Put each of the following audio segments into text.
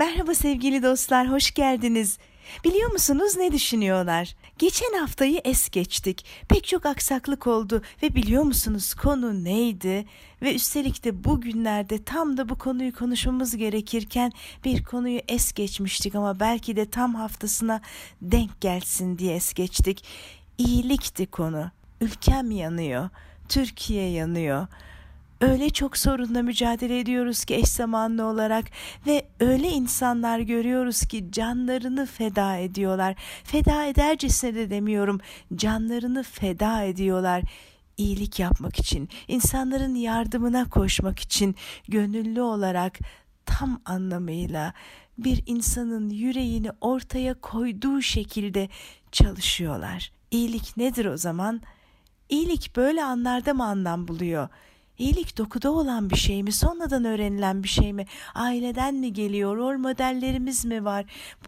Merhaba sevgili dostlar, hoş geldiniz. Biliyor musunuz ne düşünüyorlar? Geçen haftayı es geçtik. Pek çok aksaklık oldu ve biliyor musunuz konu neydi? Ve üstelik de bugünlerde tam da bu konuyu konuşmamız gerekirken bir konuyu es geçmiştik ama belki de tam haftasına denk gelsin diye es geçtik. İyilikti konu. Ülkem yanıyor. Türkiye yanıyor öyle çok sorunla mücadele ediyoruz ki eş zamanlı olarak ve öyle insanlar görüyoruz ki canlarını feda ediyorlar. Feda edercesine de demiyorum, canlarını feda ediyorlar iyilik yapmak için, insanların yardımına koşmak için gönüllü olarak tam anlamıyla bir insanın yüreğini ortaya koyduğu şekilde çalışıyorlar. İyilik nedir o zaman? İyilik böyle anlarda mı anlam buluyor? İyilik dokuda olan bir şey mi? Sonradan öğrenilen bir şey mi? Aileden mi geliyor? Rol modellerimiz mi var?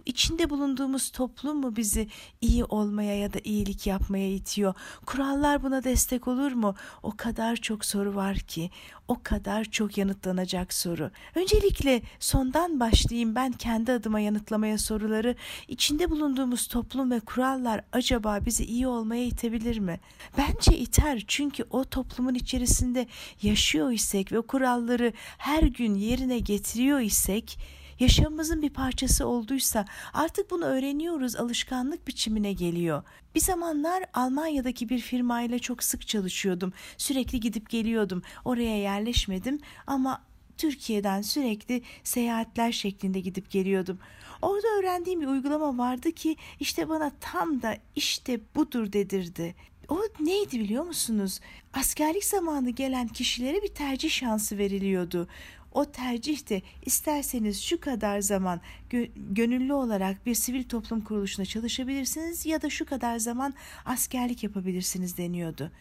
İçinde bulunduğumuz toplum mu bizi iyi olmaya ya da iyilik yapmaya itiyor? Kurallar buna destek olur mu? O kadar çok soru var ki, o kadar çok yanıtlanacak soru. Öncelikle sondan başlayayım ben kendi adıma yanıtlamaya soruları. İçinde bulunduğumuz toplum ve kurallar acaba bizi iyi olmaya itebilir mi? Bence iter çünkü o toplumun içerisinde yaşıyor isek ve kuralları her gün yerine getiriyor isek yaşamımızın bir parçası olduysa artık bunu öğreniyoruz alışkanlık biçimine geliyor. Bir zamanlar Almanya'daki bir firmayla çok sık çalışıyordum. Sürekli gidip geliyordum. Oraya yerleşmedim ama Türkiye'den sürekli seyahatler şeklinde gidip geliyordum. Orada öğrendiğim bir uygulama vardı ki işte bana tam da işte budur dedirdi. O neydi biliyor musunuz? Askerlik zamanı gelen kişilere bir tercih şansı veriliyordu. O tercih de isterseniz şu kadar zaman gö- gönüllü olarak bir sivil toplum kuruluşuna çalışabilirsiniz ya da şu kadar zaman askerlik yapabilirsiniz deniyordu.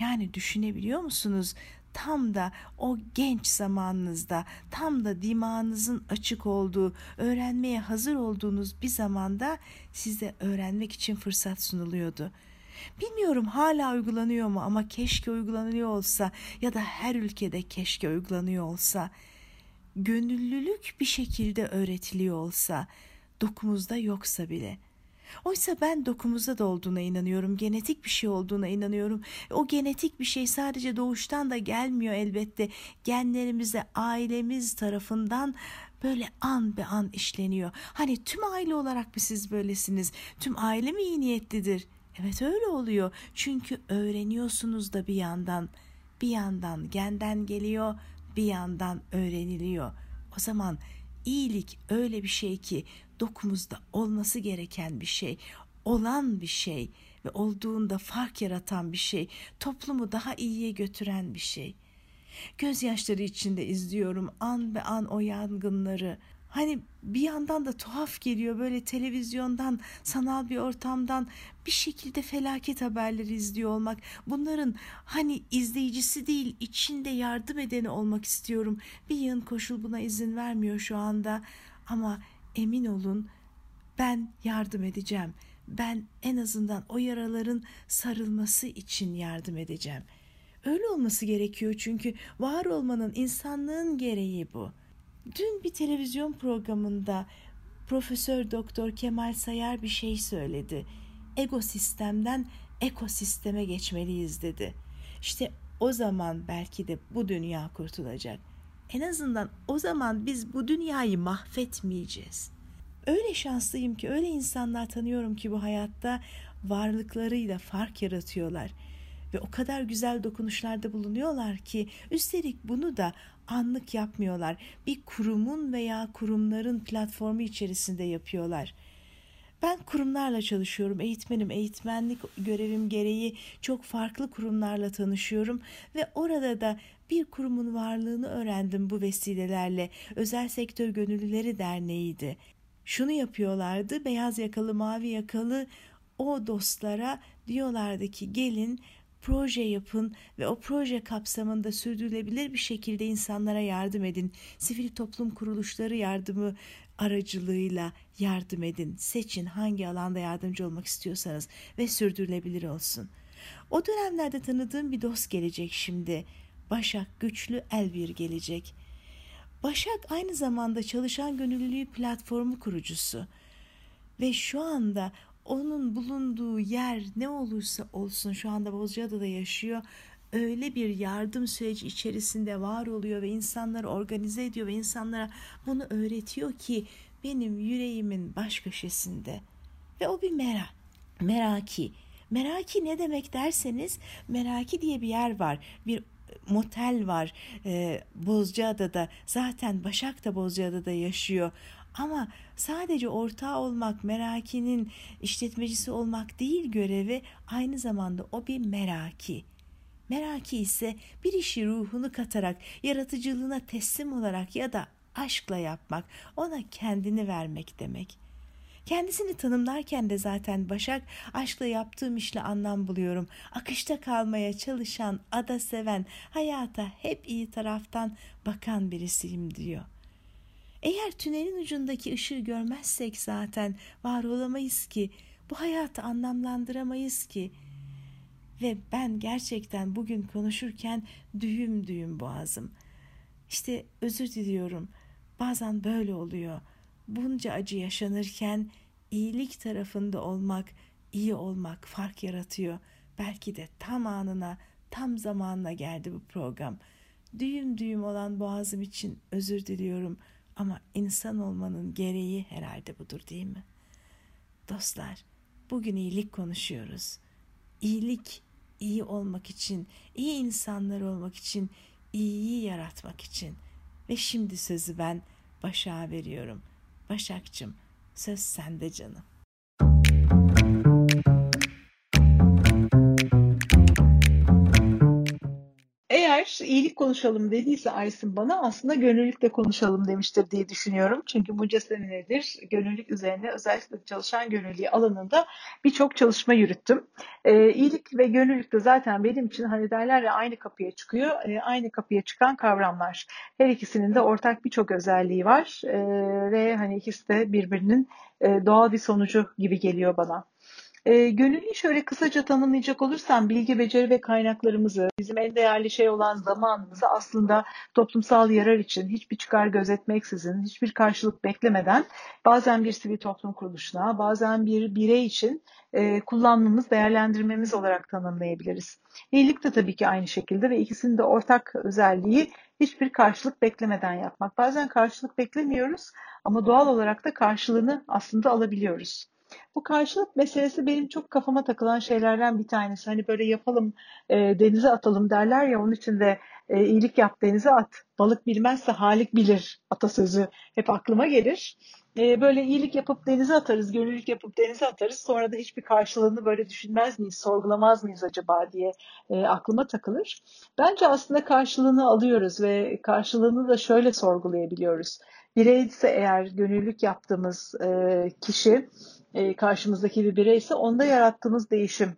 Yani düşünebiliyor musunuz? Tam da o genç zamanınızda, tam da dimağınızın açık olduğu, öğrenmeye hazır olduğunuz bir zamanda size öğrenmek için fırsat sunuluyordu.'' Bilmiyorum hala uygulanıyor mu ama keşke uygulanıyor olsa ya da her ülkede keşke uygulanıyor olsa. Gönüllülük bir şekilde öğretiliyor olsa, dokumuzda yoksa bile. Oysa ben dokumuzda da olduğuna inanıyorum, genetik bir şey olduğuna inanıyorum. O genetik bir şey sadece doğuştan da gelmiyor elbette. Genlerimize ailemiz tarafından böyle an be an işleniyor. Hani tüm aile olarak mı siz böylesiniz? Tüm aile mi iyi niyetlidir?'' Evet öyle oluyor. Çünkü öğreniyorsunuz da bir yandan. Bir yandan genden geliyor, bir yandan öğreniliyor. O zaman iyilik öyle bir şey ki dokumuzda olması gereken bir şey, olan bir şey ve olduğunda fark yaratan bir şey, toplumu daha iyiye götüren bir şey. Gözyaşları içinde izliyorum an be an o yangınları, Hani bir yandan da tuhaf geliyor böyle televizyondan, sanal bir ortamdan bir şekilde felaket haberleri izliyor olmak. Bunların hani izleyicisi değil, içinde yardım edeni olmak istiyorum. Bir yığın koşul buna izin vermiyor şu anda. Ama emin olun ben yardım edeceğim. Ben en azından o yaraların sarılması için yardım edeceğim. Öyle olması gerekiyor çünkü var olmanın insanlığın gereği bu.'' Dün bir televizyon programında Profesör Doktor Kemal Sayar bir şey söyledi. Ego sistemden ekosisteme geçmeliyiz dedi. İşte o zaman belki de bu dünya kurtulacak. En azından o zaman biz bu dünyayı mahvetmeyeceğiz. Öyle şanslıyım ki öyle insanlar tanıyorum ki bu hayatta varlıklarıyla fark yaratıyorlar ve o kadar güzel dokunuşlarda bulunuyorlar ki üstelik bunu da anlık yapmıyorlar. Bir kurumun veya kurumların platformu içerisinde yapıyorlar. Ben kurumlarla çalışıyorum. Eğitmenim, eğitmenlik görevim gereği çok farklı kurumlarla tanışıyorum ve orada da bir kurumun varlığını öğrendim bu vesilelerle. Özel Sektör Gönüllüleri Derneği'ydi. Şunu yapıyorlardı. Beyaz yakalı, mavi yakalı o dostlara diyorlardı ki gelin proje yapın ve o proje kapsamında sürdürülebilir bir şekilde insanlara yardım edin. Sivil toplum kuruluşları yardımı aracılığıyla yardım edin. Seçin hangi alanda yardımcı olmak istiyorsanız ve sürdürülebilir olsun. O dönemlerde tanıdığım bir dost gelecek şimdi. Başak Güçlü Elbir gelecek. Başak aynı zamanda çalışan gönüllülüğü platformu kurucusu ve şu anda onun bulunduğu yer ne olursa olsun şu anda Bozcaada'da yaşıyor. Öyle bir yardım süreci içerisinde var oluyor ve insanları organize ediyor ve insanlara bunu öğretiyor ki benim yüreğimin baş köşesinde. Ve o bir merak meraki. Meraki ne demek derseniz meraki diye bir yer var bir motel var. E, Bozcaada'da zaten Başak da Bozcaada'da yaşıyor ama sadece ortağı olmak, merakinin işletmecisi olmak değil görevi aynı zamanda o bir meraki. Meraki ise bir işi ruhunu katarak, yaratıcılığına teslim olarak ya da aşkla yapmak, ona kendini vermek demek. Kendisini tanımlarken de zaten Başak aşkla yaptığım işle anlam buluyorum. Akışta kalmaya çalışan, ada seven, hayata hep iyi taraftan bakan birisiyim diyor. Eğer tünelin ucundaki ışığı görmezsek zaten var olamayız ki, bu hayatı anlamlandıramayız ki.'' Ve ben gerçekten bugün konuşurken düğüm düğüm boğazım. İşte özür diliyorum. Bazen böyle oluyor. Bunca acı yaşanırken iyilik tarafında olmak, iyi olmak fark yaratıyor. Belki de tam anına, tam zamanına geldi bu program. Düğüm düğüm olan boğazım için özür diliyorum ama insan olmanın gereği herhalde budur değil mi? Dostlar, bugün iyilik konuşuyoruz. İyilik iyi olmak için, iyi insanlar olmak için, iyiyi yaratmak için. Ve şimdi sözü ben Başak'a veriyorum. Başakçım, söz sende canım. Eğer iyilik konuşalım dediyse Aysin bana aslında gönüllülükle konuşalım demiştir diye düşünüyorum. Çünkü bunca senedir gönüllülük üzerine özellikle çalışan gönüllülüğü alanında birçok çalışma yürüttüm. E, iyilik ve gönüllülük de zaten benim için hani derler ya aynı kapıya çıkıyor. E, aynı kapıya çıkan kavramlar. Her ikisinin de ortak birçok özelliği var. E, ve hani ikisi de birbirinin e, doğal bir sonucu gibi geliyor bana. E, gönüllüyü şöyle kısaca tanımlayacak olursam bilgi, beceri ve kaynaklarımızı, bizim en değerli şey olan zamanımızı aslında toplumsal yarar için hiçbir çıkar gözetmeksizin, hiçbir karşılık beklemeden bazen bir sivil toplum kuruluşuna, bazen bir birey için e, kullanmamız, değerlendirmemiz olarak tanımlayabiliriz. İyilik de tabii ki aynı şekilde ve ikisinin de ortak özelliği hiçbir karşılık beklemeden yapmak. Bazen karşılık beklemiyoruz ama doğal olarak da karşılığını aslında alabiliyoruz. Bu karşılık meselesi benim çok kafama takılan şeylerden bir tanesi. Hani böyle yapalım, e, denize atalım derler ya onun için de e, iyilik yap denize at. Balık bilmezse halik bilir atasözü hep aklıma gelir. E, böyle iyilik yapıp denize atarız, gönüllülük yapıp denize atarız. Sonra da hiçbir karşılığını böyle düşünmez miyiz, sorgulamaz mıyız acaba diye e, aklıma takılır. Bence aslında karşılığını alıyoruz ve karşılığını da şöyle sorgulayabiliyoruz. Bireyse eğer gönüllülük yaptığımız e, kişi e, karşımızdaki bir bireyse onda yarattığımız değişim.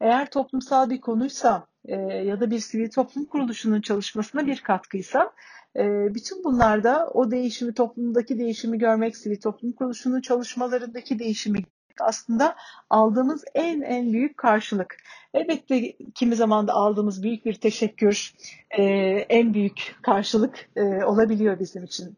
Eğer toplumsal bir konuysa e, ya da bir sivil toplum kuruluşunun çalışmasına bir katkıysa e, bütün bunlarda o değişimi, toplumdaki değişimi görmek, sivil toplum kuruluşunun çalışmalarındaki değişimi aslında aldığımız en en büyük karşılık. Elbette kimi zaman da aldığımız büyük bir teşekkür e, en büyük karşılık e, olabiliyor bizim için.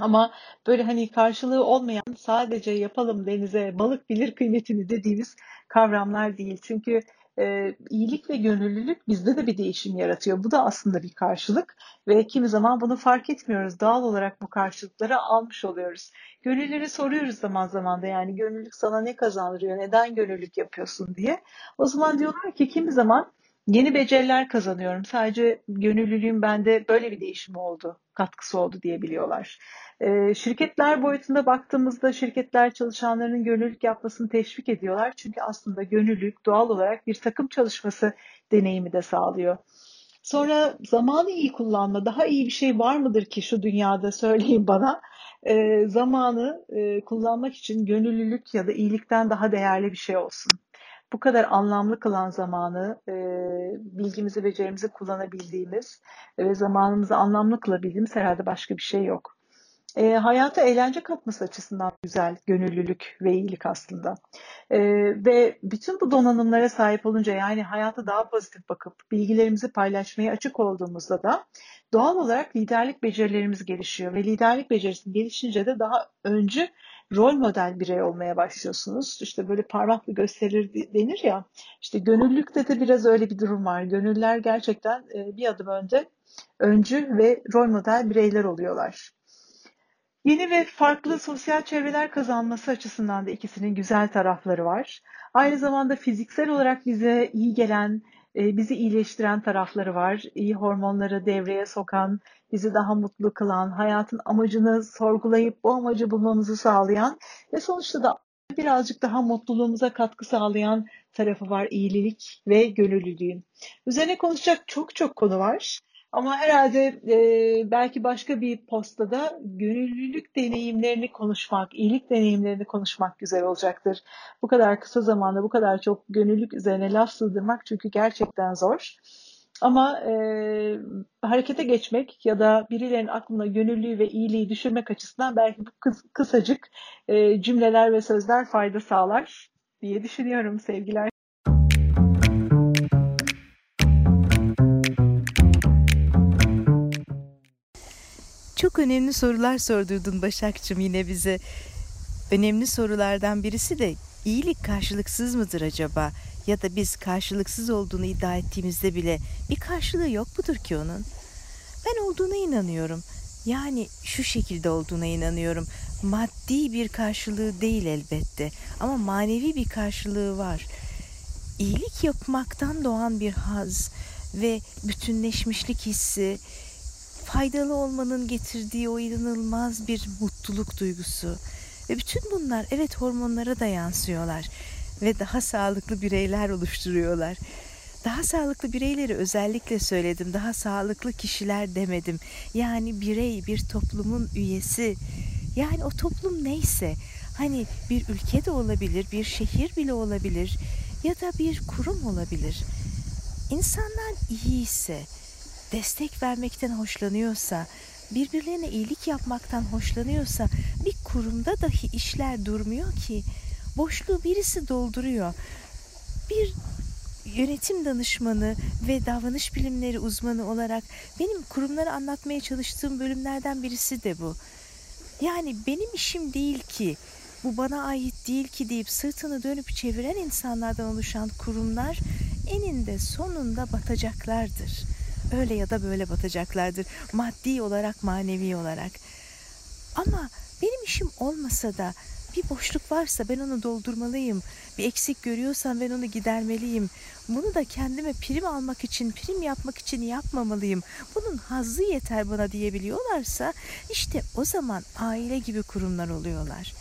Ama böyle hani karşılığı olmayan sadece yapalım denize balık bilir kıymetini dediğimiz kavramlar değil. Çünkü e, iyilik ve gönüllülük bizde de bir değişim yaratıyor. Bu da aslında bir karşılık ve kimi zaman bunu fark etmiyoruz. Doğal olarak bu karşılıkları almış oluyoruz. Gönülleri soruyoruz zaman zaman da yani gönüllülük sana ne kazandırıyor, neden gönüllülük yapıyorsun diye. O zaman diyorlar ki kimi zaman yeni beceriler kazanıyorum. Sadece gönüllülüğüm bende böyle bir değişim oldu, katkısı oldu diyebiliyorlar. E, şirketler boyutunda baktığımızda şirketler çalışanlarının gönüllülük yapmasını teşvik ediyorlar. Çünkü aslında gönüllülük doğal olarak bir takım çalışması deneyimi de sağlıyor. Sonra zamanı iyi kullanma. Daha iyi bir şey var mıdır ki şu dünyada söyleyin bana. E, zamanı e, kullanmak için gönüllülük ya da iyilikten daha değerli bir şey olsun. Bu kadar anlamlı kılan zamanı, e, bilgimizi, becerimizi kullanabildiğimiz ve zamanımızı anlamlı kılabildiğimiz herhalde başka bir şey yok. e, hayata eğlence katması açısından güzel gönüllülük ve iyilik aslında. E, ve bütün bu donanımlara sahip olunca yani hayata daha pozitif bakıp bilgilerimizi paylaşmaya açık olduğumuzda da doğal olarak liderlik becerilerimiz gelişiyor ve liderlik becerisi gelişince de daha öncü rol model birey olmaya başlıyorsunuz. İşte böyle parmakla gösterir denir ya. İşte gönüllülükte de biraz öyle bir durum var. Gönüller gerçekten e, bir adım önde öncü ve rol model bireyler oluyorlar. Yeni ve farklı sosyal çevreler kazanması açısından da ikisinin güzel tarafları var. Aynı zamanda fiziksel olarak bize iyi gelen, bizi iyileştiren tarafları var. İyi hormonları devreye sokan, bizi daha mutlu kılan, hayatın amacını sorgulayıp bu amacı bulmamızı sağlayan ve sonuçta da birazcık daha mutluluğumuza katkı sağlayan tarafı var iyilik ve gönüllülüğün. Üzerine konuşacak çok çok konu var. Ama herhalde e, belki başka bir postada gönüllülük deneyimlerini konuşmak, iyilik deneyimlerini konuşmak güzel olacaktır. Bu kadar kısa zamanda bu kadar çok gönüllülük üzerine laf sığdırmak çünkü gerçekten zor. Ama e, harekete geçmek ya da birilerinin aklına gönüllüğü ve iyiliği düşürmek açısından belki bu kıs kısacık e, cümleler ve sözler fayda sağlar diye düşünüyorum sevgiler. Çok önemli sorular sordurdun Başakçım yine bize. Önemli sorulardan birisi de iyilik karşılıksız mıdır acaba? Ya da biz karşılıksız olduğunu iddia ettiğimizde bile bir karşılığı yok mudur ki onun? Ben olduğuna inanıyorum. Yani şu şekilde olduğuna inanıyorum. Maddi bir karşılığı değil elbette ama manevi bir karşılığı var. İyilik yapmaktan doğan bir haz ve bütünleşmişlik hissi, faydalı olmanın getirdiği o inanılmaz bir mutluluk duygusu ve bütün bunlar evet hormonlara da yansıyorlar ve daha sağlıklı bireyler oluşturuyorlar. Daha sağlıklı bireyleri özellikle söyledim. Daha sağlıklı kişiler demedim. Yani birey bir toplumun üyesi. Yani o toplum neyse hani bir ülke de olabilir, bir şehir bile olabilir ya da bir kurum olabilir. İnsanlar iyi ise, destek vermekten hoşlanıyorsa, birbirlerine iyilik yapmaktan hoşlanıyorsa bir kurumda dahi işler durmuyor ki boşluğu birisi dolduruyor. Bir yönetim danışmanı ve davranış bilimleri uzmanı olarak benim kurumlara anlatmaya çalıştığım bölümlerden birisi de bu. Yani benim işim değil ki bu bana ait değil ki deyip sırtını dönüp çeviren insanlardan oluşan kurumlar eninde sonunda batacaklardır. Öyle ya da böyle batacaklardır. Maddi olarak, manevi olarak. Ama benim işim olmasa da bir boşluk varsa ben onu doldurmalıyım. Bir eksik görüyorsam ben onu gidermeliyim. Bunu da kendime prim almak için, prim yapmak için yapmamalıyım. Bunun hazzı yeter bana diyebiliyorlarsa işte o zaman aile gibi kurumlar oluyorlar.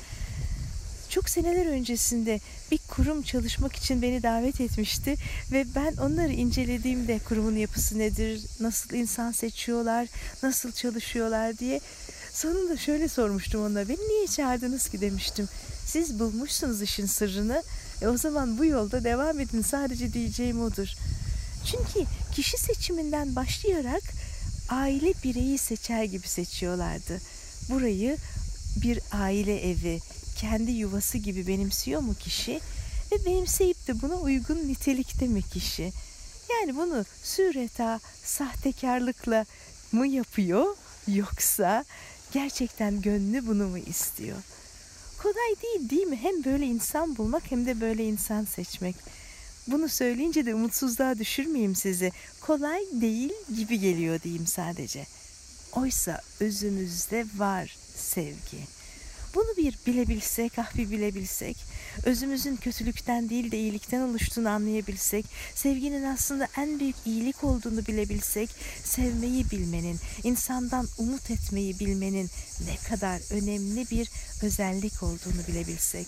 Çok seneler öncesinde bir kurum çalışmak için beni davet etmişti ve ben onları incelediğimde kurumun yapısı nedir, nasıl insan seçiyorlar, nasıl çalışıyorlar diye Sonunda şöyle sormuştum ona. Beni niye çağırdınız ki demiştim. Siz bulmuşsunuz işin sırrını. E o zaman bu yolda devam edin. Sadece diyeceğim odur. Çünkü kişi seçiminden başlayarak aile bireyi seçer gibi seçiyorlardı. Burayı bir aile evi, kendi yuvası gibi benimsiyor mu kişi? Ve benimseyip de buna uygun nitelikte mi kişi? Yani bunu süreta, sahtekarlıkla mı yapıyor yoksa Gerçekten gönlü bunu mu istiyor? Kolay değil değil mi? Hem böyle insan bulmak hem de böyle insan seçmek. Bunu söyleyince de umutsuzluğa düşürmeyeyim sizi. Kolay değil gibi geliyor diyeyim sadece. Oysa özümüzde var sevgi. Bunu bir bilebilsek, ah bir bilebilsek, özümüzün kötülükten değil de iyilikten oluştuğunu anlayabilsek, sevginin aslında en büyük iyilik olduğunu bilebilsek, sevmeyi bilmenin, insandan umut etmeyi bilmenin ne kadar önemli bir özellik olduğunu bilebilsek.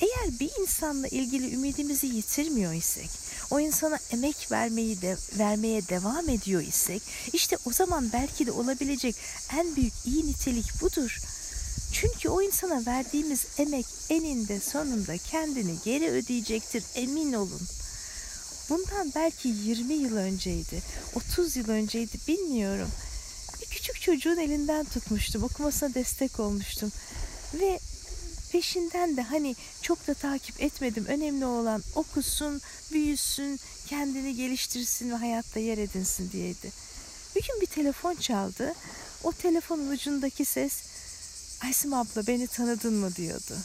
Eğer bir insanla ilgili ümidimizi yitirmiyor isek, o insana emek vermeyi de vermeye devam ediyor isek, işte o zaman belki de olabilecek en büyük iyi nitelik budur. Çünkü o insana verdiğimiz emek eninde sonunda kendini geri ödeyecektir emin olun. Bundan belki 20 yıl önceydi, 30 yıl önceydi bilmiyorum. Bir küçük çocuğun elinden tutmuştum. Okumasına destek olmuştum. Ve peşinden de hani çok da takip etmedim. Önemli olan okusun, büyüsün, kendini geliştirsin ve hayatta yer edinsin diyeydi. Bir gün bir telefon çaldı. O telefonun ucundaki ses Aysim abla beni tanıdın mı diyordu.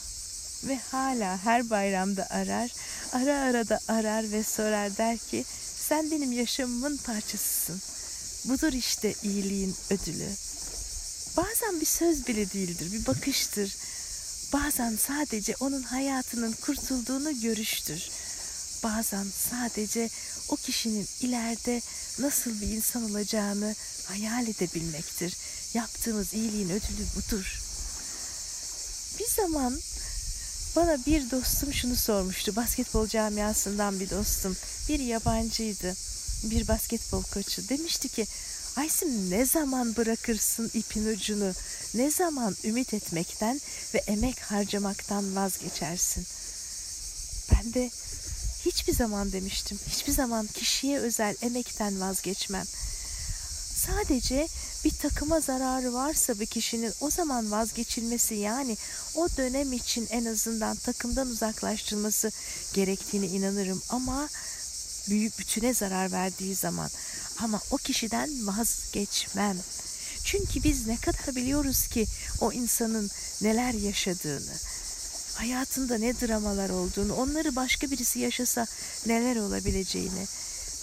Ve hala her bayramda arar, ara ara da arar ve sorar der ki sen benim yaşamımın parçasısın. Budur işte iyiliğin ödülü. Bazen bir söz bile değildir, bir bakıştır. Bazen sadece onun hayatının kurtulduğunu görüştür. Bazen sadece o kişinin ileride nasıl bir insan olacağını hayal edebilmektir. Yaptığımız iyiliğin ödülü budur. Bir zaman bana bir dostum şunu sormuştu. Basketbol camiasından bir dostum. Bir yabancıydı. Bir basketbol koçu. Demişti ki Aysim ne zaman bırakırsın ipin ucunu? Ne zaman ümit etmekten ve emek harcamaktan vazgeçersin? Ben de hiçbir zaman demiştim. Hiçbir zaman kişiye özel emekten vazgeçmem. Sadece bir takıma zararı varsa bir kişinin o zaman vazgeçilmesi yani o dönem için en azından takımdan uzaklaştırılması gerektiğini inanırım ama büyük bütüne zarar verdiği zaman ama o kişiden vazgeçmem. Çünkü biz ne kadar biliyoruz ki o insanın neler yaşadığını, hayatında ne dramalar olduğunu, onları başka birisi yaşasa neler olabileceğini.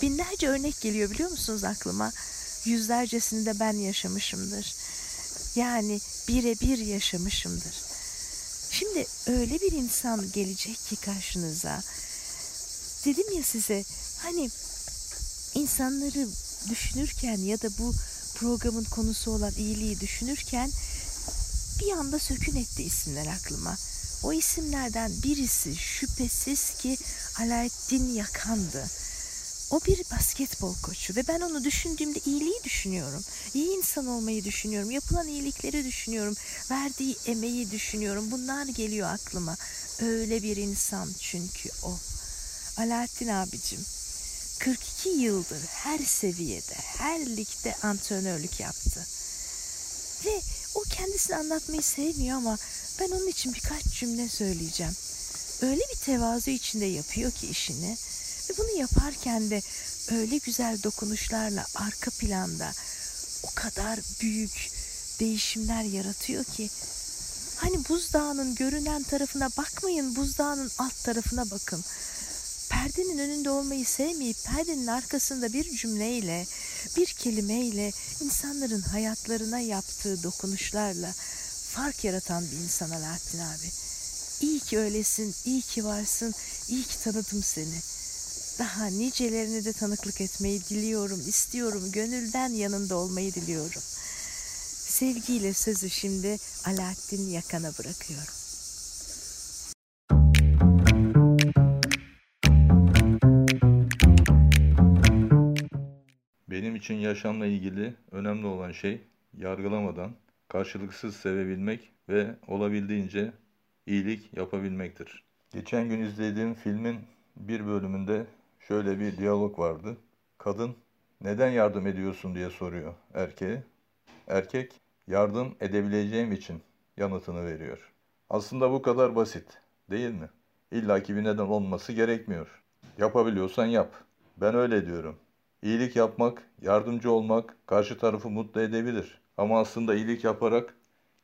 Binlerce örnek geliyor biliyor musunuz aklıma? Yüzlercesini de ben yaşamışımdır. Yani birebir yaşamışımdır. Şimdi öyle bir insan gelecek ki karşınıza. Dedim ya size hani insanları düşünürken ya da bu programın konusu olan iyiliği düşünürken bir anda sökün etti isimler aklıma. O isimlerden birisi şüphesiz ki Alaaddin Yakan'dı. O bir basketbol koçu ve ben onu düşündüğümde iyiliği düşünüyorum. İyi insan olmayı düşünüyorum. Yapılan iyilikleri düşünüyorum. Verdiği emeği düşünüyorum. Bunlar geliyor aklıma. Öyle bir insan çünkü o. Alaaddin abicim 42 yıldır her seviyede, her ligde antrenörlük yaptı. Ve o kendisini anlatmayı sevmiyor ama ben onun için birkaç cümle söyleyeceğim. Öyle bir tevazu içinde yapıyor ki işini ve bunu yaparken de öyle güzel dokunuşlarla arka planda o kadar büyük değişimler yaratıyor ki hani buzdağının görünen tarafına bakmayın buzdağının alt tarafına bakın perdenin önünde olmayı sevmeyip perdenin arkasında bir cümleyle, bir kelimeyle insanların hayatlarına yaptığı dokunuşlarla fark yaratan bir insan Alaaddin abi. İyi ki öylesin, iyi ki varsın, iyi ki tanıdım seni. Daha nicelerini de tanıklık etmeyi diliyorum, istiyorum, gönülden yanında olmayı diliyorum. Sevgiyle sözü şimdi Alaaddin Yakan'a bırakıyorum. Benim için yaşamla ilgili önemli olan şey yargılamadan karşılıksız sevebilmek ve olabildiğince iyilik yapabilmektir. Geçen gün izlediğim filmin bir bölümünde şöyle bir diyalog vardı. Kadın neden yardım ediyorsun diye soruyor erkeğe. Erkek yardım edebileceğim için yanıtını veriyor. Aslında bu kadar basit değil mi? İlla ki bir neden olması gerekmiyor. Yapabiliyorsan yap. Ben öyle diyorum. İyilik yapmak, yardımcı olmak karşı tarafı mutlu edebilir. Ama aslında iyilik yaparak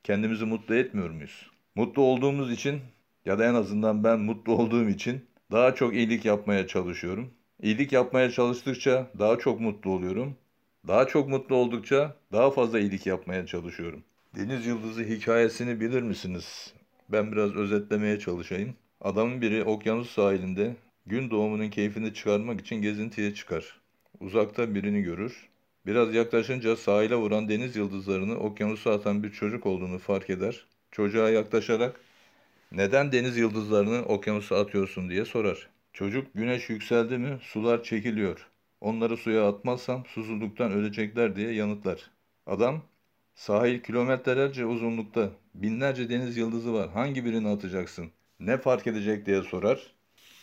kendimizi mutlu etmiyor muyuz? Mutlu olduğumuz için ya da en azından ben mutlu olduğum için daha çok iyilik yapmaya çalışıyorum. İyilik yapmaya çalıştıkça daha çok mutlu oluyorum. Daha çok mutlu oldukça daha fazla iyilik yapmaya çalışıyorum. Deniz Yıldızı hikayesini bilir misiniz? Ben biraz özetlemeye çalışayım. Adamın biri okyanus sahilinde gün doğumunun keyfini çıkarmak için gezintiye çıkar. Uzakta birini görür. Biraz yaklaşınca sahile vuran deniz yıldızlarını okyanusa atan bir çocuk olduğunu fark eder. Çocuğa yaklaşarak neden deniz yıldızlarını okyanusa atıyorsun diye sorar. Çocuk güneş yükseldi mi sular çekiliyor. Onları suya atmazsam susuzluktan ölecekler diye yanıtlar. Adam sahil kilometrelerce uzunlukta binlerce deniz yıldızı var hangi birini atacaksın? Ne fark edecek diye sorar.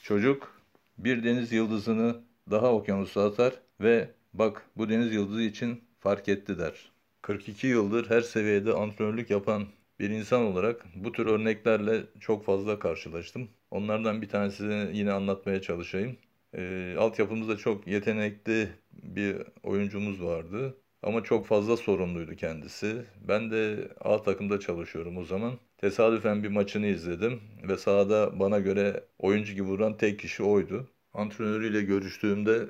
Çocuk bir deniz yıldızını daha okyanusa atar ve bak bu deniz yıldızı için fark etti der. 42 yıldır her seviyede antrenörlük yapan bir insan olarak bu tür örneklerle çok fazla karşılaştım. Onlardan bir tanesini yine anlatmaya çalışayım. E, altyapımızda çok yetenekli bir oyuncumuz vardı. Ama çok fazla sorumluydu kendisi. Ben de A takımda çalışıyorum o zaman. Tesadüfen bir maçını izledim ve sahada bana göre oyuncu gibi vuran tek kişi oydu. Antrenörüyle görüştüğümde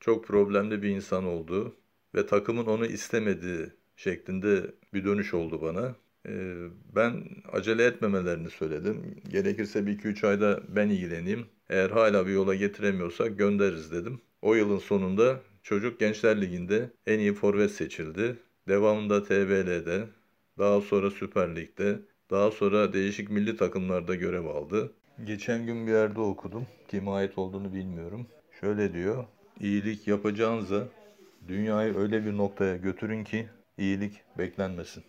çok problemli bir insan oldu ve takımın onu istemediği şeklinde bir dönüş oldu bana. Ee, ben acele etmemelerini söyledim. Gerekirse bir iki üç ayda ben ilgileneyim. Eğer hala bir yola getiremiyorsak göndeririz dedim. O yılın sonunda çocuk Gençler Ligi'nde en iyi forvet seçildi. Devamında TBL'de, daha sonra Süper Lig'de, daha sonra değişik milli takımlarda görev aldı. Geçen gün bir yerde okudum. Kime ait olduğunu bilmiyorum. Şöyle diyor. İyilik yapacağınıza dünyayı öyle bir noktaya götürün ki iyilik beklenmesin.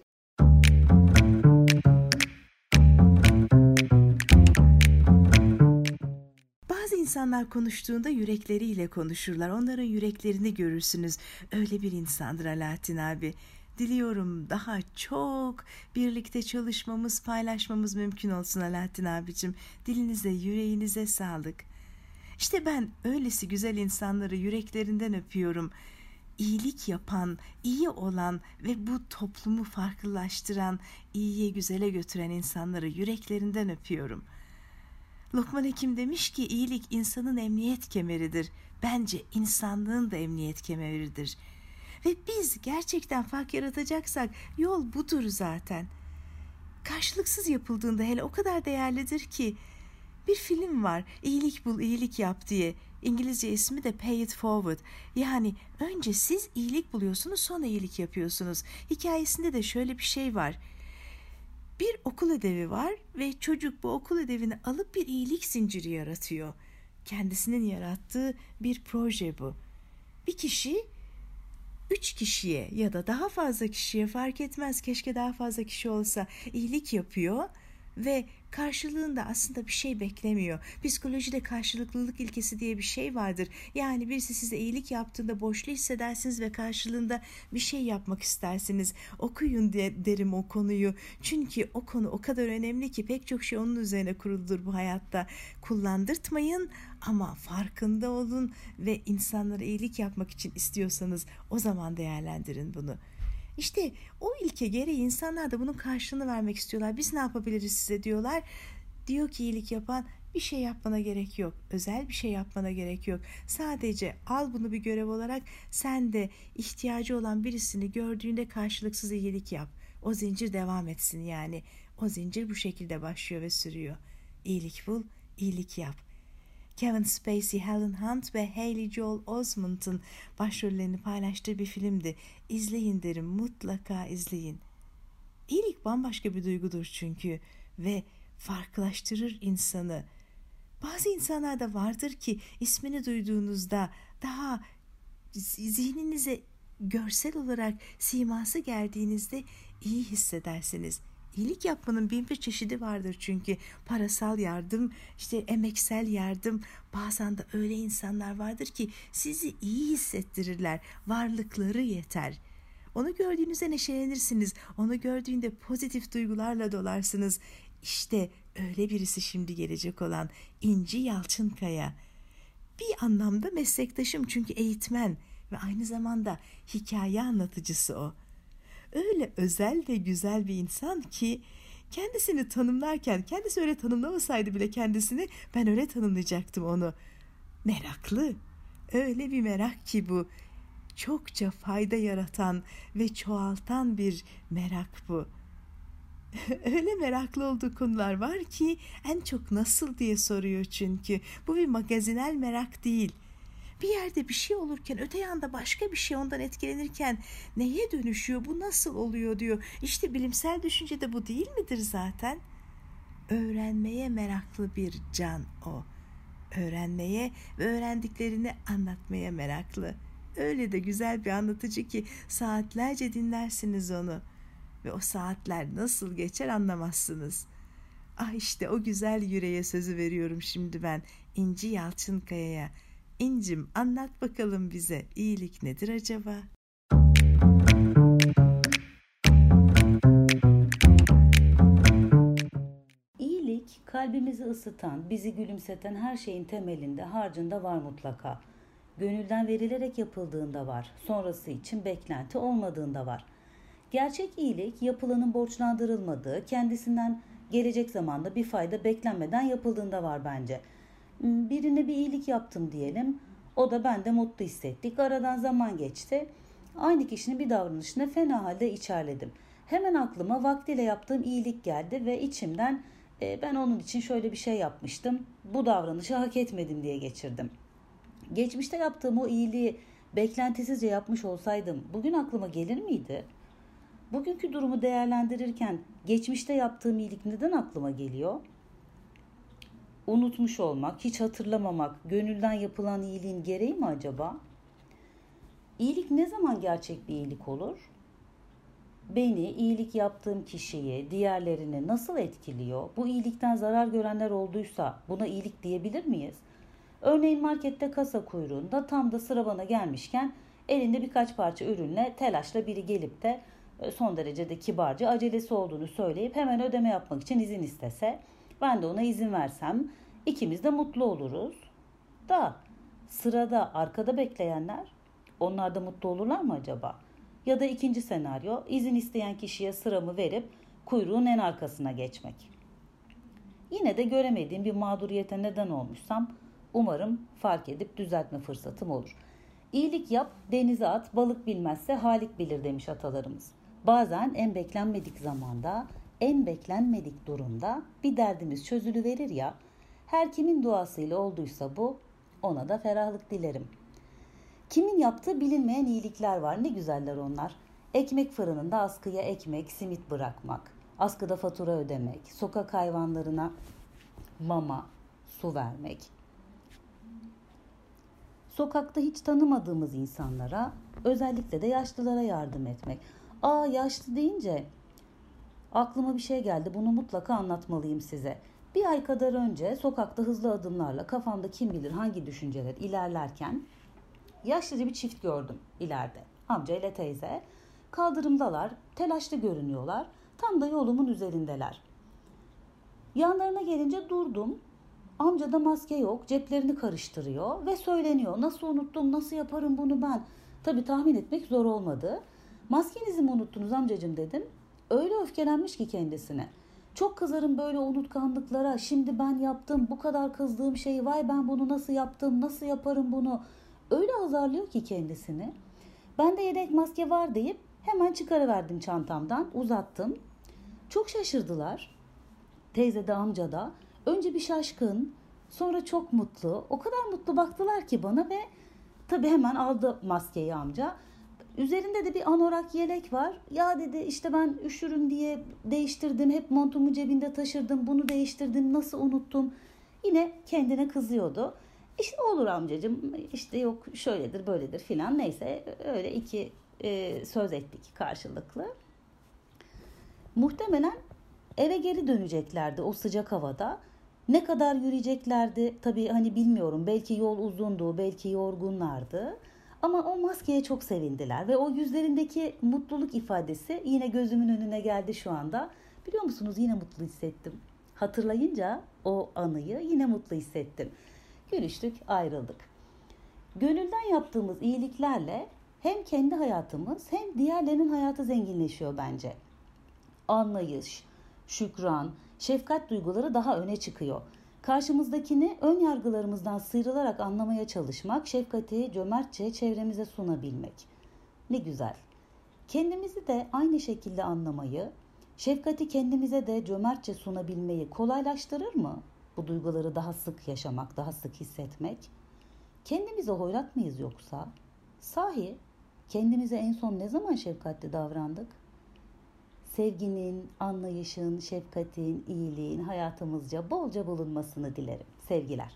İnsanlar konuştuğunda yürekleriyle konuşurlar. Onların yüreklerini görürsünüz. Öyle bir insandır Alaaddin abi. Diliyorum daha çok birlikte çalışmamız, paylaşmamız mümkün olsun Alaaddin abicim. Dilinize, yüreğinize sağlık. İşte ben öylesi güzel insanları yüreklerinden öpüyorum. İyilik yapan, iyi olan ve bu toplumu farklılaştıran, iyiye güzele götüren insanları yüreklerinden öpüyorum. Lokman Hekim demiş ki iyilik insanın emniyet kemeridir. Bence insanlığın da emniyet kemeridir.'' Ve biz gerçekten fark yaratacaksak yol budur zaten. Karşılıksız yapıldığında hele o kadar değerlidir ki bir film var iyilik bul iyilik yap diye. İngilizce ismi de Pay It Forward. Yani önce siz iyilik buluyorsunuz sonra iyilik yapıyorsunuz. Hikayesinde de şöyle bir şey var. Bir okul ödevi var ve çocuk bu okul ödevini alıp bir iyilik zinciri yaratıyor. Kendisinin yarattığı bir proje bu. Bir kişi üç kişiye ya da daha fazla kişiye fark etmez keşke daha fazla kişi olsa iyilik yapıyor ve karşılığında aslında bir şey beklemiyor. Psikolojide karşılıklılık ilkesi diye bir şey vardır. Yani birisi size iyilik yaptığında boşluğu hissedersiniz ve karşılığında bir şey yapmak istersiniz. Okuyun de, derim o konuyu. Çünkü o konu o kadar önemli ki pek çok şey onun üzerine kuruludur bu hayatta. Kullandırtmayın ama farkında olun ve insanlara iyilik yapmak için istiyorsanız o zaman değerlendirin bunu. İşte o ilke gereği insanlar da bunun karşılığını vermek istiyorlar. Biz ne yapabiliriz size diyorlar. Diyor ki iyilik yapan bir şey yapmana gerek yok. Özel bir şey yapmana gerek yok. Sadece al bunu bir görev olarak sen de ihtiyacı olan birisini gördüğünde karşılıksız iyilik yap. O zincir devam etsin yani. O zincir bu şekilde başlıyor ve sürüyor. İyilik bul, iyilik yap. Kevin Spacey, Helen Hunt ve Haley Joel Osment'ın başrollerini paylaştığı bir filmdi. İzleyin derim, mutlaka izleyin. İyilik bambaşka bir duygudur çünkü ve farklılaştırır insanı. Bazı insanlar da vardır ki ismini duyduğunuzda daha zihninize görsel olarak siması geldiğinizde iyi hissedersiniz. İyilik yapmanın bin bir çeşidi vardır çünkü parasal yardım, işte emeksel yardım, bazen de öyle insanlar vardır ki sizi iyi hissettirirler, varlıkları yeter. Onu gördüğünüzde neşelenirsiniz, onu gördüğünde pozitif duygularla dolarsınız. İşte öyle birisi şimdi gelecek olan İnci Yalçınkaya. Bir anlamda meslektaşım çünkü eğitmen ve aynı zamanda hikaye anlatıcısı o.'' öyle özel ve güzel bir insan ki kendisini tanımlarken kendisi öyle tanımlamasaydı bile kendisini ben öyle tanımlayacaktım onu. Meraklı. Öyle bir merak ki bu. Çokça fayda yaratan ve çoğaltan bir merak bu. öyle meraklı olduğu konular var ki en çok nasıl diye soruyor çünkü. Bu bir magazinel merak değil.'' Bir yerde bir şey olurken öte yanda başka bir şey ondan etkilenirken neye dönüşüyor bu nasıl oluyor diyor. İşte bilimsel düşünce de bu değil midir zaten? Öğrenmeye meraklı bir can o. Öğrenmeye ve öğrendiklerini anlatmaya meraklı. Öyle de güzel bir anlatıcı ki saatlerce dinlersiniz onu. Ve o saatler nasıl geçer anlamazsınız. Ah işte o güzel yüreğe sözü veriyorum şimdi ben İnci Yalçınkaya'ya. İncim anlat bakalım bize iyilik nedir acaba? İyilik kalbimizi ısıtan, bizi gülümseten her şeyin temelinde, harcında var mutlaka. Gönülden verilerek yapıldığında var, sonrası için beklenti olmadığında var. Gerçek iyilik yapılanın borçlandırılmadığı, kendisinden gelecek zamanda bir fayda beklenmeden yapıldığında var bence.'' Birine bir iyilik yaptım diyelim. O da ben de mutlu hissettik. Aradan zaman geçti. Aynı kişinin bir davranışını fena halde içerledim. Hemen aklıma vaktiyle yaptığım iyilik geldi ve içimden e, ben onun için şöyle bir şey yapmıştım. Bu davranışı hak etmedim diye geçirdim. Geçmişte yaptığım o iyiliği beklentisizce yapmış olsaydım bugün aklıma gelir miydi? Bugünkü durumu değerlendirirken geçmişte yaptığım iyilik neden aklıma geliyor? Unutmuş olmak, hiç hatırlamamak, gönülden yapılan iyiliğin gereği mi acaba? İyilik ne zaman gerçek bir iyilik olur? Beni, iyilik yaptığım kişiyi, diğerlerini nasıl etkiliyor? Bu iyilikten zarar görenler olduysa buna iyilik diyebilir miyiz? Örneğin markette kasa kuyruğunda tam da sıra bana gelmişken elinde birkaç parça ürünle telaşla biri gelip de e, son derece de kibarca acelesi olduğunu söyleyip hemen ödeme yapmak için izin istese ben de ona izin versem ikimiz de mutlu oluruz. Da sırada arkada bekleyenler onlar da mutlu olurlar mı acaba? Ya da ikinci senaryo izin isteyen kişiye sıramı verip kuyruğun en arkasına geçmek. Yine de göremediğim bir mağduriyete neden olmuşsam umarım fark edip düzeltme fırsatım olur. İyilik yap, denize at, balık bilmezse halik bilir demiş atalarımız. Bazen en beklenmedik zamanda, en beklenmedik durumda bir derdimiz çözülü verir ya. Her kimin duasıyla olduysa bu, ona da ferahlık dilerim. Kimin yaptığı bilinmeyen iyilikler var. Ne güzeller onlar. Ekmek fırınında askıya ekmek, simit bırakmak, askıda fatura ödemek, sokak hayvanlarına mama, su vermek. Sokakta hiç tanımadığımız insanlara, özellikle de yaşlılara yardım etmek. Aa yaşlı deyince aklıma bir şey geldi. Bunu mutlaka anlatmalıyım size. Bir ay kadar önce sokakta hızlı adımlarla kafamda kim bilir hangi düşünceler ilerlerken yaşlıca bir çift gördüm ileride. Amca ile teyze. Kaldırımdalar, telaşlı görünüyorlar. Tam da yolumun üzerindeler. Yanlarına gelince durdum. Amca da maske yok, ceplerini karıştırıyor ve söyleniyor. Nasıl unuttum, nasıl yaparım bunu ben? Tabii tahmin etmek zor olmadı. Maskenizi mi unuttunuz amcacığım dedim. Öyle öfkelenmiş ki kendisine. Çok kızarım böyle unutkanlıklara. Şimdi ben yaptım bu kadar kızdığım şeyi. Vay ben bunu nasıl yaptım, nasıl yaparım bunu. Öyle azarlıyor ki kendisini. Ben de yedek maske var deyip hemen çıkarıverdim çantamdan, uzattım. Çok şaşırdılar. Teyze de amca da. Önce bir şaşkın, sonra çok mutlu. O kadar mutlu baktılar ki bana ve tabii hemen aldı maskeyi amca. Üzerinde de bir anorak yelek var. Ya dedi işte ben üşürüm diye değiştirdim. Hep montumu cebinde taşırdım. Bunu değiştirdim. Nasıl unuttum? Yine kendine kızıyordu. İşte olur amcacığım işte yok şöyledir böyledir filan neyse öyle iki e, söz ettik karşılıklı. Muhtemelen eve geri döneceklerdi o sıcak havada. Ne kadar yürüyeceklerdi tabii hani bilmiyorum belki yol uzundu belki yorgunlardı. Ama o maskeye çok sevindiler ve o yüzlerindeki mutluluk ifadesi yine gözümün önüne geldi şu anda. Biliyor musunuz yine mutlu hissettim. Hatırlayınca o anıyı yine mutlu hissettim. Görüştük, ayrıldık. Gönülden yaptığımız iyiliklerle hem kendi hayatımız hem diğerlerinin hayatı zenginleşiyor bence. Anlayış, şükran, şefkat duyguları daha öne çıkıyor. Karşımızdakini ön yargılarımızdan sıyrılarak anlamaya çalışmak, şefkati cömertçe çevremize sunabilmek. Ne güzel. Kendimizi de aynı şekilde anlamayı, şefkati kendimize de cömertçe sunabilmeyi kolaylaştırır mı? Bu duyguları daha sık yaşamak, daha sık hissetmek. Kendimize hoyrat mıyız yoksa? Sahi kendimize en son ne zaman şefkatli davrandık? Sevginin, anlayışın, şefkatin, iyiliğin hayatımızca bolca bulunmasını dilerim. Sevgiler.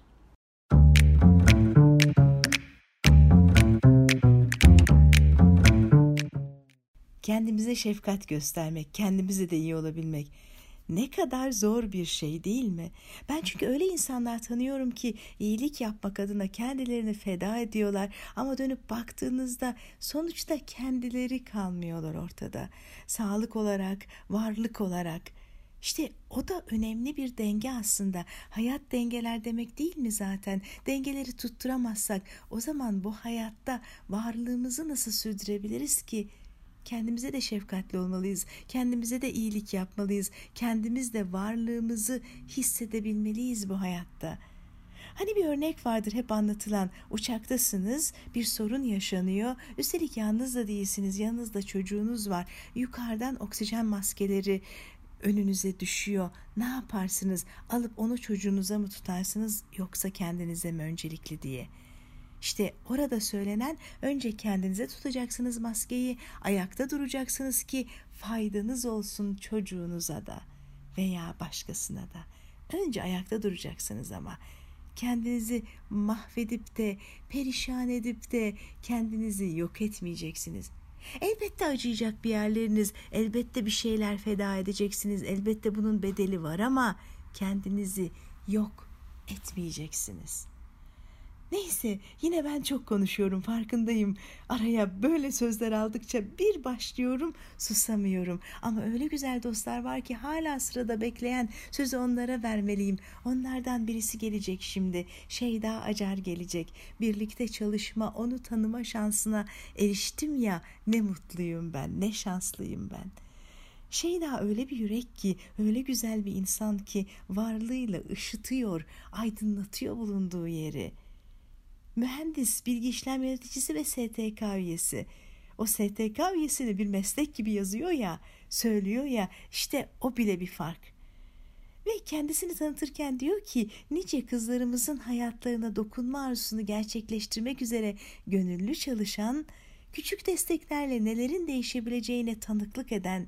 Kendimize şefkat göstermek, kendimize de iyi olabilmek ne kadar zor bir şey değil mi? Ben çünkü öyle insanlar tanıyorum ki iyilik yapmak adına kendilerini feda ediyorlar ama dönüp baktığınızda sonuçta kendileri kalmıyorlar ortada. Sağlık olarak, varlık olarak İşte o da önemli bir denge aslında. Hayat dengeler demek değil mi zaten? Dengeleri tutturamazsak o zaman bu hayatta varlığımızı nasıl sürdürebiliriz ki? Kendimize de şefkatli olmalıyız. Kendimize de iyilik yapmalıyız. Kendimiz de varlığımızı hissedebilmeliyiz bu hayatta. Hani bir örnek vardır hep anlatılan. Uçaktasınız, bir sorun yaşanıyor. Üstelik yalnız da değilsiniz. Yanınızda çocuğunuz var. Yukarıdan oksijen maskeleri önünüze düşüyor. Ne yaparsınız? Alıp onu çocuğunuza mı tutarsınız yoksa kendinize mi öncelikli diye. İşte orada söylenen önce kendinize tutacaksınız maskeyi, ayakta duracaksınız ki faydanız olsun çocuğunuza da veya başkasına da. Önce ayakta duracaksınız ama kendinizi mahvedip de perişan edip de kendinizi yok etmeyeceksiniz. Elbette acıyacak bir yerleriniz, elbette bir şeyler feda edeceksiniz, elbette bunun bedeli var ama kendinizi yok etmeyeceksiniz.'' Neyse yine ben çok konuşuyorum farkındayım. Araya böyle sözler aldıkça bir başlıyorum susamıyorum. Ama öyle güzel dostlar var ki hala sırada bekleyen sözü onlara vermeliyim. Onlardan birisi gelecek şimdi. Şeyda Acar gelecek. Birlikte çalışma onu tanıma şansına eriştim ya ne mutluyum ben ne şanslıyım ben. Şeyda öyle bir yürek ki, öyle güzel bir insan ki varlığıyla ışıtıyor, aydınlatıyor bulunduğu yeri.'' Mühendis, bilgi işlem yöneticisi ve STK üyesi. O STK üyesini bir meslek gibi yazıyor ya, söylüyor ya, işte o bile bir fark. Ve kendisini tanıtırken diyor ki nice kızlarımızın hayatlarına dokunma arzusunu gerçekleştirmek üzere gönüllü çalışan, küçük desteklerle nelerin değişebileceğine tanıklık eden,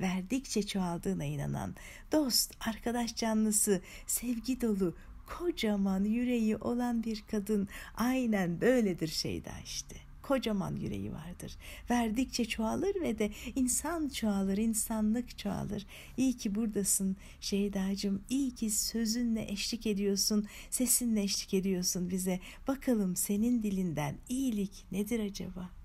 verdikçe çoğaldığına inanan, dost, arkadaş canlısı, sevgi dolu, kocaman yüreği olan bir kadın aynen böyledir Şeyda işte. Kocaman yüreği vardır. Verdikçe çoğalır ve de insan çoğalır, insanlık çoğalır. İyi ki buradasın Şeydacığım. İyi ki sözünle eşlik ediyorsun, sesinle eşlik ediyorsun bize. Bakalım senin dilinden iyilik nedir acaba?''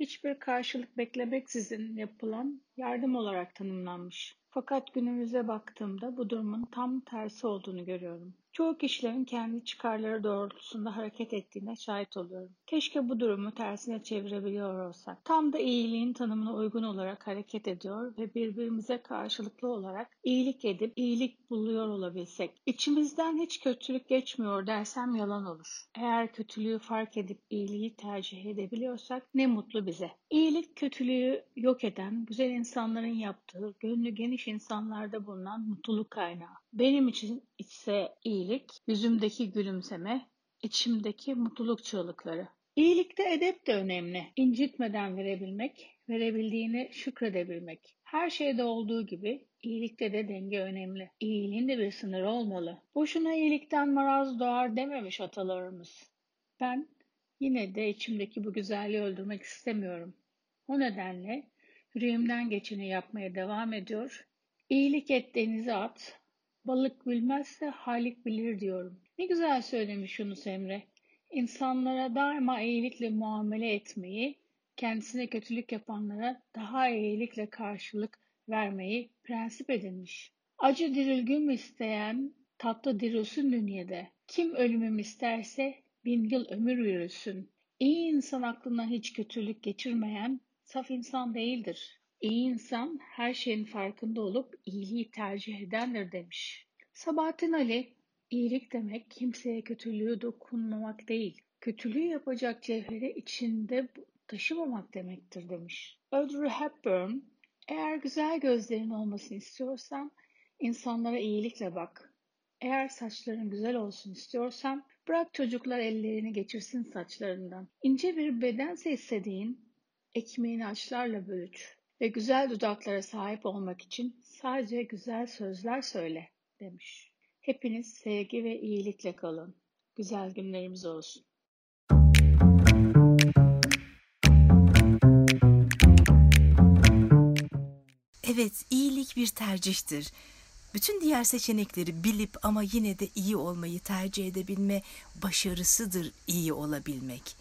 Hiçbir karşılık beklemeksizin yapılan yardım olarak tanımlanmış. Fakat günümüze baktığımda bu durumun tam tersi olduğunu görüyorum. Çoğu kişilerin kendi çıkarları doğrultusunda hareket ettiğine şahit oluyorum. Keşke bu durumu tersine çevirebiliyor olsak. Tam da iyiliğin tanımına uygun olarak hareket ediyor ve birbirimize karşılıklı olarak iyilik edip iyilik buluyor olabilsek. İçimizden hiç kötülük geçmiyor dersem yalan olur. Eğer kötülüğü fark edip iyiliği tercih edebiliyorsak ne mutlu bize. İyilik kötülüğü yok eden, güzel insanların yaptığı, gönlü geniş insanlarda bulunan mutluluk kaynağı. Benim için ise iyilik, yüzümdeki gülümseme, içimdeki mutluluk çığlıkları. İyilikte edep de önemli. İncitmeden verebilmek, verebildiğini şükredebilmek. Her şeyde olduğu gibi iyilikte de denge önemli. İyiliğin de bir sınırı olmalı. Boşuna iyilikten maraz doğar dememiş atalarımız. Ben yine de içimdeki bu güzelliği öldürmek istemiyorum. O nedenle yüreğimden geçeni yapmaya devam ediyor. İyilik et denize at, Balık bilmezse Halik bilir diyorum. Ne güzel söylemiş Yunus Emre. İnsanlara daima iyilikle muamele etmeyi, kendisine kötülük yapanlara daha iyilikle karşılık vermeyi prensip edinmiş. Acı dirilgüm isteyen tatlı dirilsin dünyada. Kim ölümüm isterse bin yıl ömür yürüsün. İyi insan aklına hiç kötülük geçirmeyen saf insan değildir. İyi insan her şeyin farkında olup iyiliği tercih edendir demiş. Sabahattin Ali, iyilik demek kimseye kötülüğü dokunmamak değil, kötülüğü yapacak cevheri içinde taşımamak demektir demiş. Audrey Hepburn, eğer güzel gözlerin olmasını istiyorsan insanlara iyilikle bak. Eğer saçların güzel olsun istiyorsan bırak çocuklar ellerini geçirsin saçlarından. İnce bir bedense istediğin ekmeğini açlarla bölüç ve güzel dudaklara sahip olmak için sadece güzel sözler söyle demiş. Hepiniz sevgi ve iyilikle kalın. Güzel günlerimiz olsun. Evet, iyilik bir tercihtir. Bütün diğer seçenekleri bilip ama yine de iyi olmayı tercih edebilme başarısıdır iyi olabilmek.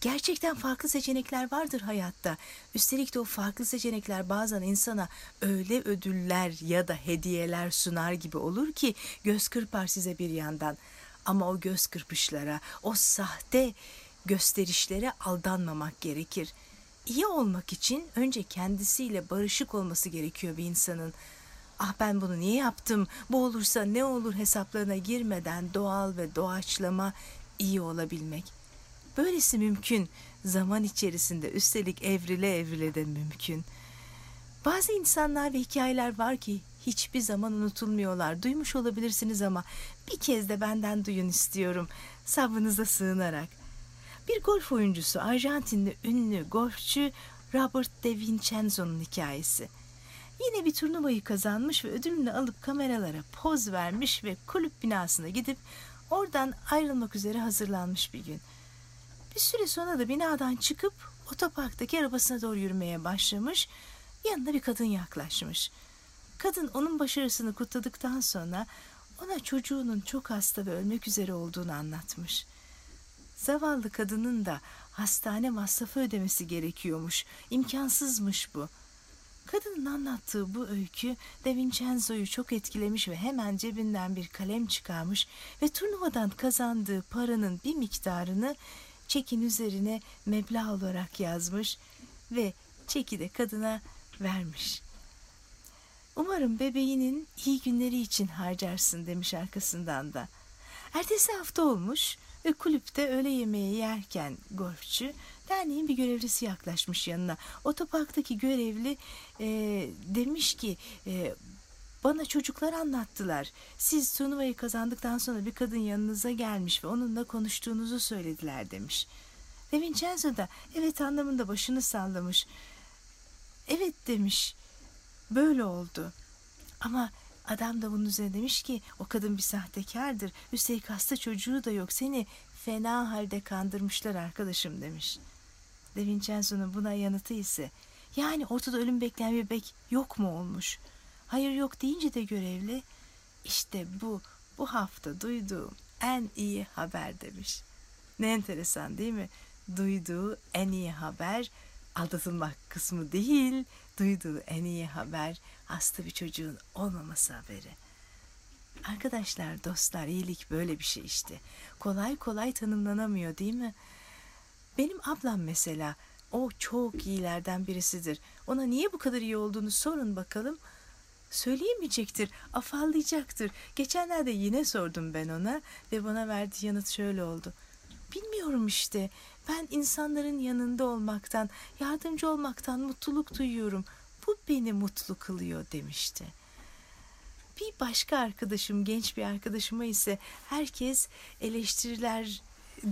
Gerçekten farklı seçenekler vardır hayatta. Üstelik de o farklı seçenekler bazen insana öyle ödüller ya da hediyeler sunar gibi olur ki göz kırpar size bir yandan. Ama o göz kırpışlara, o sahte gösterişlere aldanmamak gerekir. İyi olmak için önce kendisiyle barışık olması gerekiyor bir insanın. Ah ben bunu niye yaptım? Bu olursa ne olur hesaplarına girmeden doğal ve doğaçlama iyi olabilmek. Böylesi mümkün. Zaman içerisinde üstelik evrile evrile de mümkün. Bazı insanlar ve hikayeler var ki hiçbir zaman unutulmuyorlar. Duymuş olabilirsiniz ama bir kez de benden duyun istiyorum. Sabrınıza sığınarak. Bir golf oyuncusu, Arjantinli ünlü golfçü Robert De Vincenzo'nun hikayesi. Yine bir turnuvayı kazanmış ve ödülünü alıp kameralara poz vermiş ve kulüp binasına gidip oradan ayrılmak üzere hazırlanmış bir gün. Bir süre sonra da binadan çıkıp otoparktaki arabasına doğru yürümeye başlamış. Yanına bir kadın yaklaşmış. Kadın onun başarısını kutladıktan sonra ona çocuğunun çok hasta ve ölmek üzere olduğunu anlatmış. Zavallı kadının da hastane masrafı ödemesi gerekiyormuş. İmkansızmış bu. Kadının anlattığı bu öykü De Vincenzo'yu çok etkilemiş ve hemen cebinden bir kalem çıkarmış ve turnuvadan kazandığı paranın bir miktarını çekin üzerine meblağ olarak yazmış ve çeki de kadına vermiş. Umarım bebeğinin iyi günleri için harcarsın demiş arkasından da. Ertesi hafta olmuş ve kulüpte öğle yemeği yerken golfçü derneğin bir görevlisi yaklaşmış yanına. Otoparktaki görevli e, demiş ki e, bana çocuklar anlattılar. Siz turnuvayı kazandıktan sonra bir kadın yanınıza gelmiş ve onunla konuştuğunuzu söylediler demiş. De Vincenzo da evet anlamında başını sallamış. Evet demiş. Böyle oldu. Ama adam da bunun üzerine demiş ki o kadın bir sahtekardır. Üstelik hasta çocuğu da yok. Seni fena halde kandırmışlar arkadaşım demiş. De Vincenzo'nun buna yanıtı ise yani ortada ölüm bekleyen bir bebek yok mu olmuş? Hayır yok deyince de görevli işte bu bu hafta duyduğum en iyi haber demiş. Ne enteresan değil mi? Duyduğu en iyi haber aldatılmak kısmı değil, duyduğu en iyi haber hasta bir çocuğun olmaması haberi. Arkadaşlar, dostlar, iyilik böyle bir şey işte. Kolay kolay tanımlanamıyor değil mi? Benim ablam mesela, o çok iyilerden birisidir. Ona niye bu kadar iyi olduğunu sorun bakalım. Söyleyemeyecektir, afallayacaktır. Geçenlerde yine sordum ben ona ve bana verdiği yanıt şöyle oldu. Bilmiyorum işte. Ben insanların yanında olmaktan, yardımcı olmaktan mutluluk duyuyorum. Bu beni mutlu kılıyor demişti. Bir başka arkadaşım, genç bir arkadaşıma ise herkes eleştiriler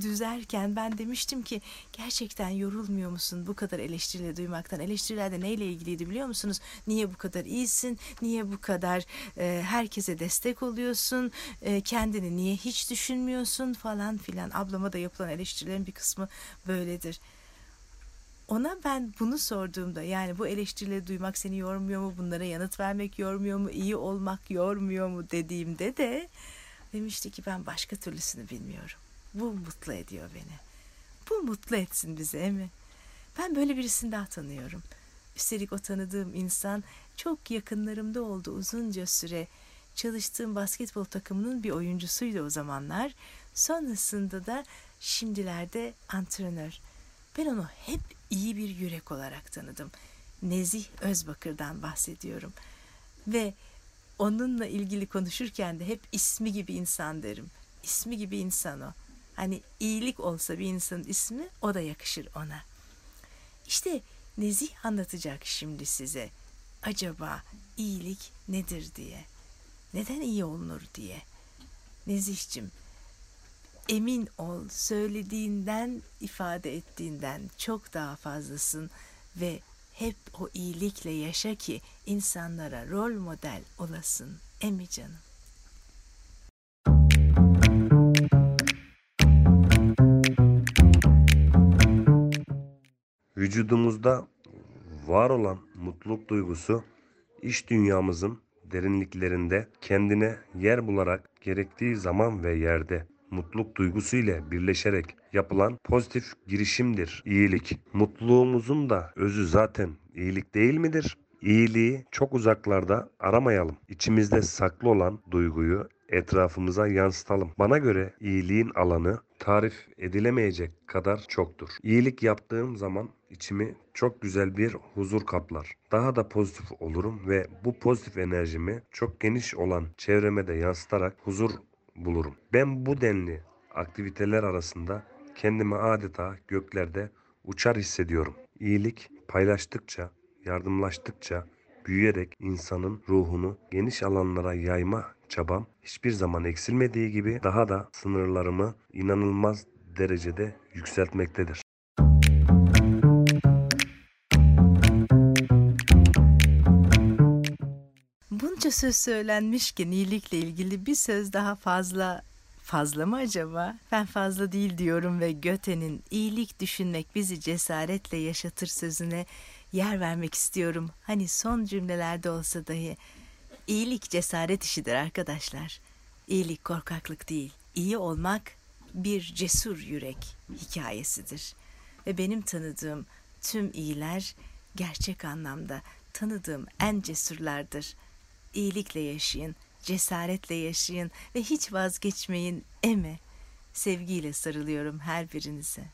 düzerken ben demiştim ki gerçekten yorulmuyor musun bu kadar eleştirileri duymaktan? Eleştiriler de neyle ilgiliydi biliyor musunuz? Niye bu kadar iyisin? Niye bu kadar e, herkese destek oluyorsun? E, kendini niye hiç düşünmüyorsun falan filan. Ablama da yapılan eleştirilerin bir kısmı böyledir. Ona ben bunu sorduğumda yani bu eleştirileri duymak seni yormuyor mu? Bunlara yanıt vermek yormuyor mu? iyi olmak yormuyor mu dediğimde de demişti ki ben başka türlüsünü bilmiyorum. Bu mutlu ediyor beni. Bu mutlu etsin bizi emi. Ben böyle birisini daha tanıyorum. Üstelik o tanıdığım insan çok yakınlarımda oldu uzunca süre. Çalıştığım basketbol takımının bir oyuncusuydu o zamanlar. Sonrasında da şimdilerde antrenör. Ben onu hep iyi bir yürek olarak tanıdım. Nezih Özbakır'dan bahsediyorum. Ve onunla ilgili konuşurken de hep ismi gibi insan derim. İsmi gibi insan o. Hani iyilik olsa bir insanın ismi o da yakışır ona. İşte Nezih anlatacak şimdi size. Acaba iyilik nedir diye. Neden iyi olunur diye. Nezihcim emin ol söylediğinden ifade ettiğinden çok daha fazlasın ve hep o iyilikle yaşa ki insanlara rol model olasın emi canım. Vücudumuzda var olan mutluluk duygusu iş dünyamızın derinliklerinde kendine yer bularak gerektiği zaman ve yerde mutluluk duygusu ile birleşerek yapılan pozitif girişimdir iyilik. Mutluluğumuzun da özü zaten iyilik değil midir? İyiliği çok uzaklarda aramayalım. İçimizde saklı olan duyguyu etrafımıza yansıtalım. Bana göre iyiliğin alanı tarif edilemeyecek kadar çoktur. İyilik yaptığım zaman içimi çok güzel bir huzur kaplar. Daha da pozitif olurum ve bu pozitif enerjimi çok geniş olan çevreme de yansıtarak huzur bulurum. Ben bu denli aktiviteler arasında kendimi adeta göklerde uçar hissediyorum. İyilik paylaştıkça, yardımlaştıkça büyüyerek insanın ruhunu geniş alanlara yayma çabam hiçbir zaman eksilmediği gibi daha da sınırlarımı inanılmaz derecede yükseltmektedir. Bunca söz söylenmişken iyilikle ilgili bir söz daha fazla fazla mı acaba? Ben fazla değil diyorum ve Göte'nin iyilik düşünmek bizi cesaretle yaşatır sözüne yer vermek istiyorum. Hani son cümlelerde olsa dahi iyilik cesaret işidir arkadaşlar. İyilik korkaklık değil. İyi olmak bir cesur yürek hikayesidir. Ve benim tanıdığım tüm iyiler gerçek anlamda tanıdığım en cesurlardır. İyilikle yaşayın, cesaretle yaşayın ve hiç vazgeçmeyin eme. Sevgiyle sarılıyorum her birinize.